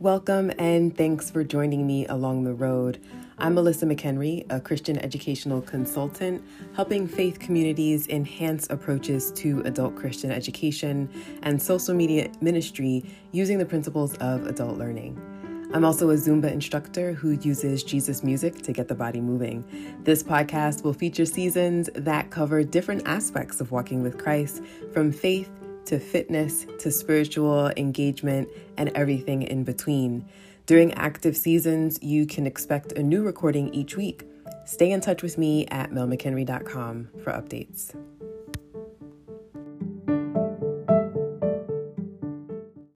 Welcome and thanks for joining me along the road. I'm Melissa McHenry, a Christian educational consultant, helping faith communities enhance approaches to adult Christian education and social media ministry using the principles of adult learning. I'm also a Zumba instructor who uses Jesus music to get the body moving. This podcast will feature seasons that cover different aspects of walking with Christ, from faith to fitness to spiritual engagement and everything in between. During active seasons, you can expect a new recording each week. Stay in touch with me at melmchenry.com for updates.